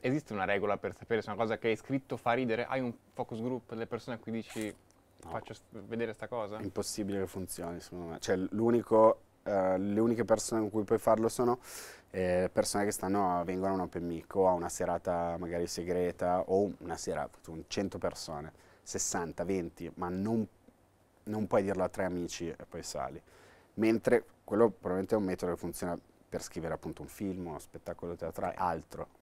esiste una regola per sapere se una cosa che hai scritto fa ridere? Hai un focus group delle persone a cui dici No. faccio vedere sta cosa? È impossibile che funzioni, secondo me. Cioè, l'unico, eh, le uniche persone con cui puoi farlo sono eh, persone che stanno, vengono a un open mic o a una serata magari segreta o una sera con 100 persone, 60, 20, ma non, non puoi dirlo a tre amici e poi sali. Mentre quello probabilmente è un metodo che funziona per scrivere appunto un film, uno spettacolo teatrale, altro.